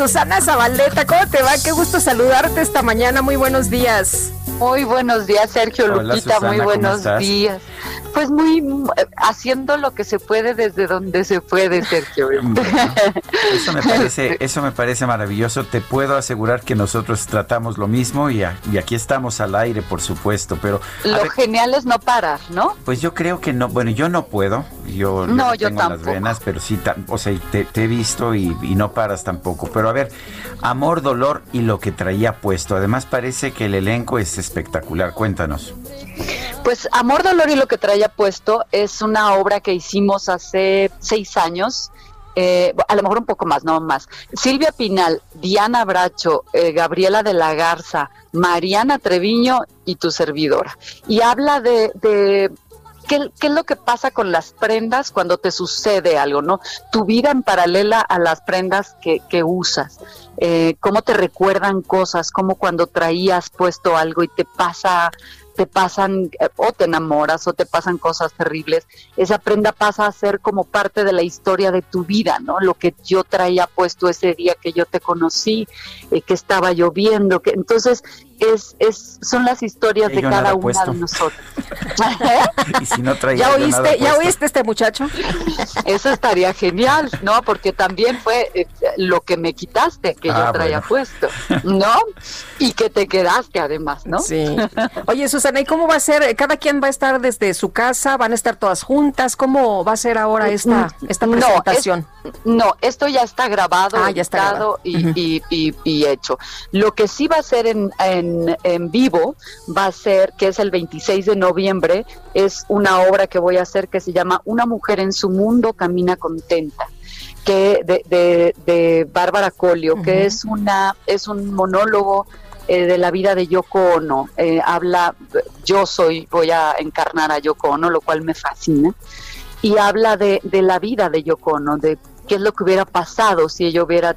Susana Zabaleta, ¿cómo te va? Qué gusto saludarte esta mañana. Muy buenos días. Muy buenos días, Sergio Hola, Lupita. Susana, muy ¿cómo buenos días. Pues muy haciendo lo que se puede desde donde se puede, Sergio. Bueno, eso me parece, eso me parece maravilloso. Te puedo asegurar que nosotros tratamos lo mismo y, a- y aquí estamos al aire, por supuesto. Pero Lo ver, genial es no parar, ¿no? pues yo creo que no. Bueno, yo no puedo. Yo No, yo tengo las tampoco. venas, pero sí, o sea, te, te he visto y, y no paras tampoco. Pero a ver, amor, dolor y lo que traía puesto. Además parece que el elenco es espectacular. Cuéntanos. Pues Amor, Dolor y lo que traía puesto es una obra que hicimos hace seis años. eh, a lo mejor un poco más, no más. Silvia Pinal, Diana Bracho, eh, Gabriela de la Garza, Mariana Treviño y tu servidora. Y habla de, de ¿Qué, es lo que pasa con las prendas cuando te sucede algo, no? Tu vida en paralela a las prendas que, usas. Eh, cómo te recuerdan cosas, cómo cuando traías puesto algo y te pasa, te pasan, eh, o te enamoras, o te pasan cosas terribles, esa prenda pasa a ser como parte de la historia de tu vida, ¿no? Lo que yo traía puesto ese día que yo te conocí, eh, que estaba lloviendo, que entonces es, es, son las historias de cada una puesto. de nosotros. Y si no traía ¿Ya oíste? ¿Ya oíste este muchacho? Eso estaría genial, ¿no? Porque también fue eh, lo que me quitaste, que Ah, yo traía bueno. puesto, ¿no? Y que te quedaste además, ¿no? Sí. Oye, Susana, ¿y cómo va a ser? ¿Cada quien va a estar desde su casa? ¿Van a estar todas juntas? ¿Cómo va a ser ahora esta, esta Mm, No, presentación? No, esto ya está grabado, Ah, ya está grabado. y, Ujú. y- y- y hecho. Lo que sí va a ser en, en, en vivo va a ser, que es el 26 de noviembre, es una obra que voy a hacer que se llama Una mujer en su mundo camina contenta que de, de, de Bárbara Colio, que es una es un monólogo eh, de la vida de Yoko Ono. Eh, habla, yo soy, voy a encarnar a Yoko Ono, lo cual me fascina, y habla de, de la vida de Yoko Ono, de qué es lo que hubiera pasado si ella hubiera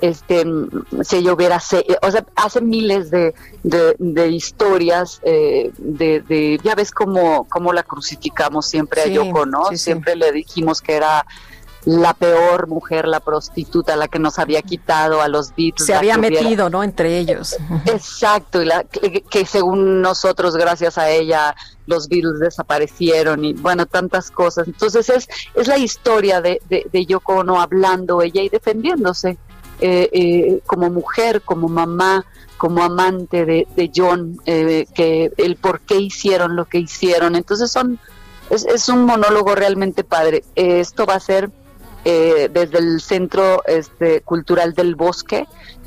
este si ella hubiera o sea hace miles de, de, de historias eh, de, de ya ves cómo, cómo la crucificamos siempre Sí, a Yoko no sí, sí. siempre le dijimos que era la peor mujer, la prostituta, la que nos había quitado a los Beatles. Se había hubiera- metido, ¿no? Entre ellos. Exacto, y la, que, que según nosotros, gracias a ella, los Beatles desaparecieron y bueno, tantas cosas. Entonces es, es la historia de, de, de Yoko Ono hablando ella y defendiéndose eh, eh, como mujer, como mamá, como amante de, de John, eh, que el por qué hicieron lo que hicieron. Entonces son es, es un monólogo realmente padre. Esto va a ser eh, desde el Centro este, Cultural del Bosque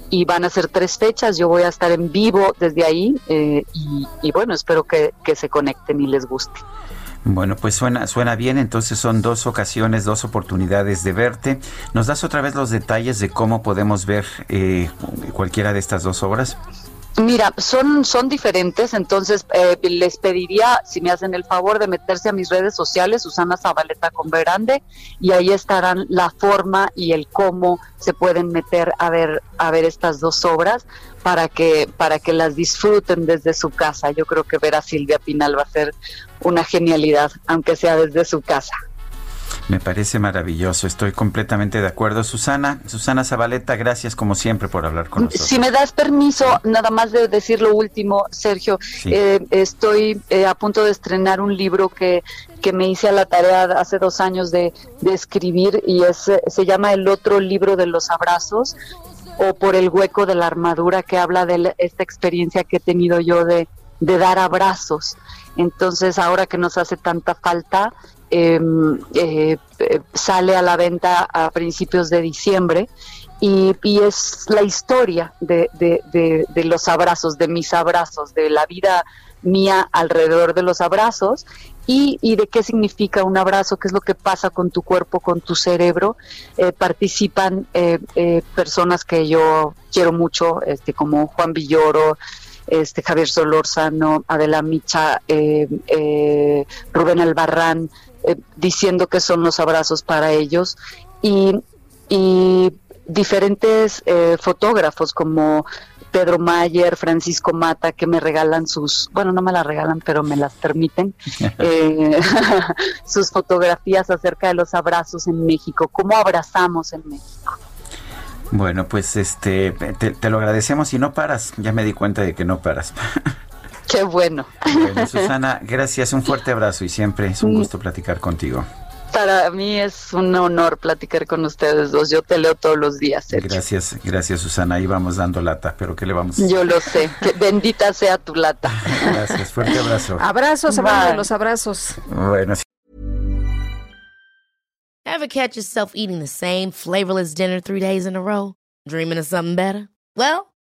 y van a ser tres fechas. Yo voy a estar en vivo desde ahí eh, y, y bueno, espero que, que se conecten y les guste. Bueno, pues suena, suena bien, entonces son dos ocasiones, dos oportunidades de verte. ¿Nos das otra vez los detalles de cómo podemos ver eh, cualquiera de estas dos obras? Mira, son, son diferentes, entonces eh, les pediría, si me hacen el favor, de meterse a mis redes sociales, Susana Zabaleta con Verande, y ahí estarán la forma y el cómo se pueden meter a ver, a ver estas dos obras para que, para que las disfruten desde su casa. Yo creo que ver a Silvia Pinal va a ser una genialidad, aunque sea desde su casa. Me parece maravilloso, estoy completamente de acuerdo. Susana, Susana Zabaleta, gracias como siempre por hablar con nosotros. Si me das permiso, nada más de decir lo último, Sergio, Sí. eh, estoy eh, a punto de estrenar un libro que, que me hice a la tarea hace dos años de, de escribir y es, eh, se llama El otro libro de los abrazos o por el hueco de la armadura que habla de la- esta experiencia que he tenido yo de, de dar abrazos. Entonces, ahora que nos hace tanta falta, eh, eh, eh, sale a la venta a principios de diciembre y, es la historia de, los abrazos, de mis abrazos, de la vida mía alrededor de los abrazos y, de qué significa un abrazo, qué es lo que pasa con tu cuerpo, con tu cerebro. Eh, participan personas que yo quiero mucho, este, como Juan Villoro, este, Javier Solórzano, Adela Micha, Rubén Albarrán, diciendo que son los abrazos para ellos. Y, y diferentes fotógrafos como Pedro Mayer, Francisco Mata, que me regalan sus, bueno, no me las regalan, pero me las permiten, eh, sus fotografías acerca de los abrazos en México, cómo abrazamos en México. Bueno, pues este, te, lo agradecemos y no paras, ya me di cuenta de que no paras. Qué bueno. Bueno, Susana, gracias, un fuerte abrazo y siempre es un gusto platicar contigo. Para mí es un honor platicar con ustedes dos. Yo te leo todos los días. Gracias, gracias Susana. Ahí vamos dando lata, pero ¿qué le vamos a Yo lo sé. Que bendita sea tu lata. Gracias, fuerte abrazo. Abrazos, de los abrazos. Bueno. Ever catch yourself eating the same flavorless dinner three days in a row? Dreaming of something better? Well,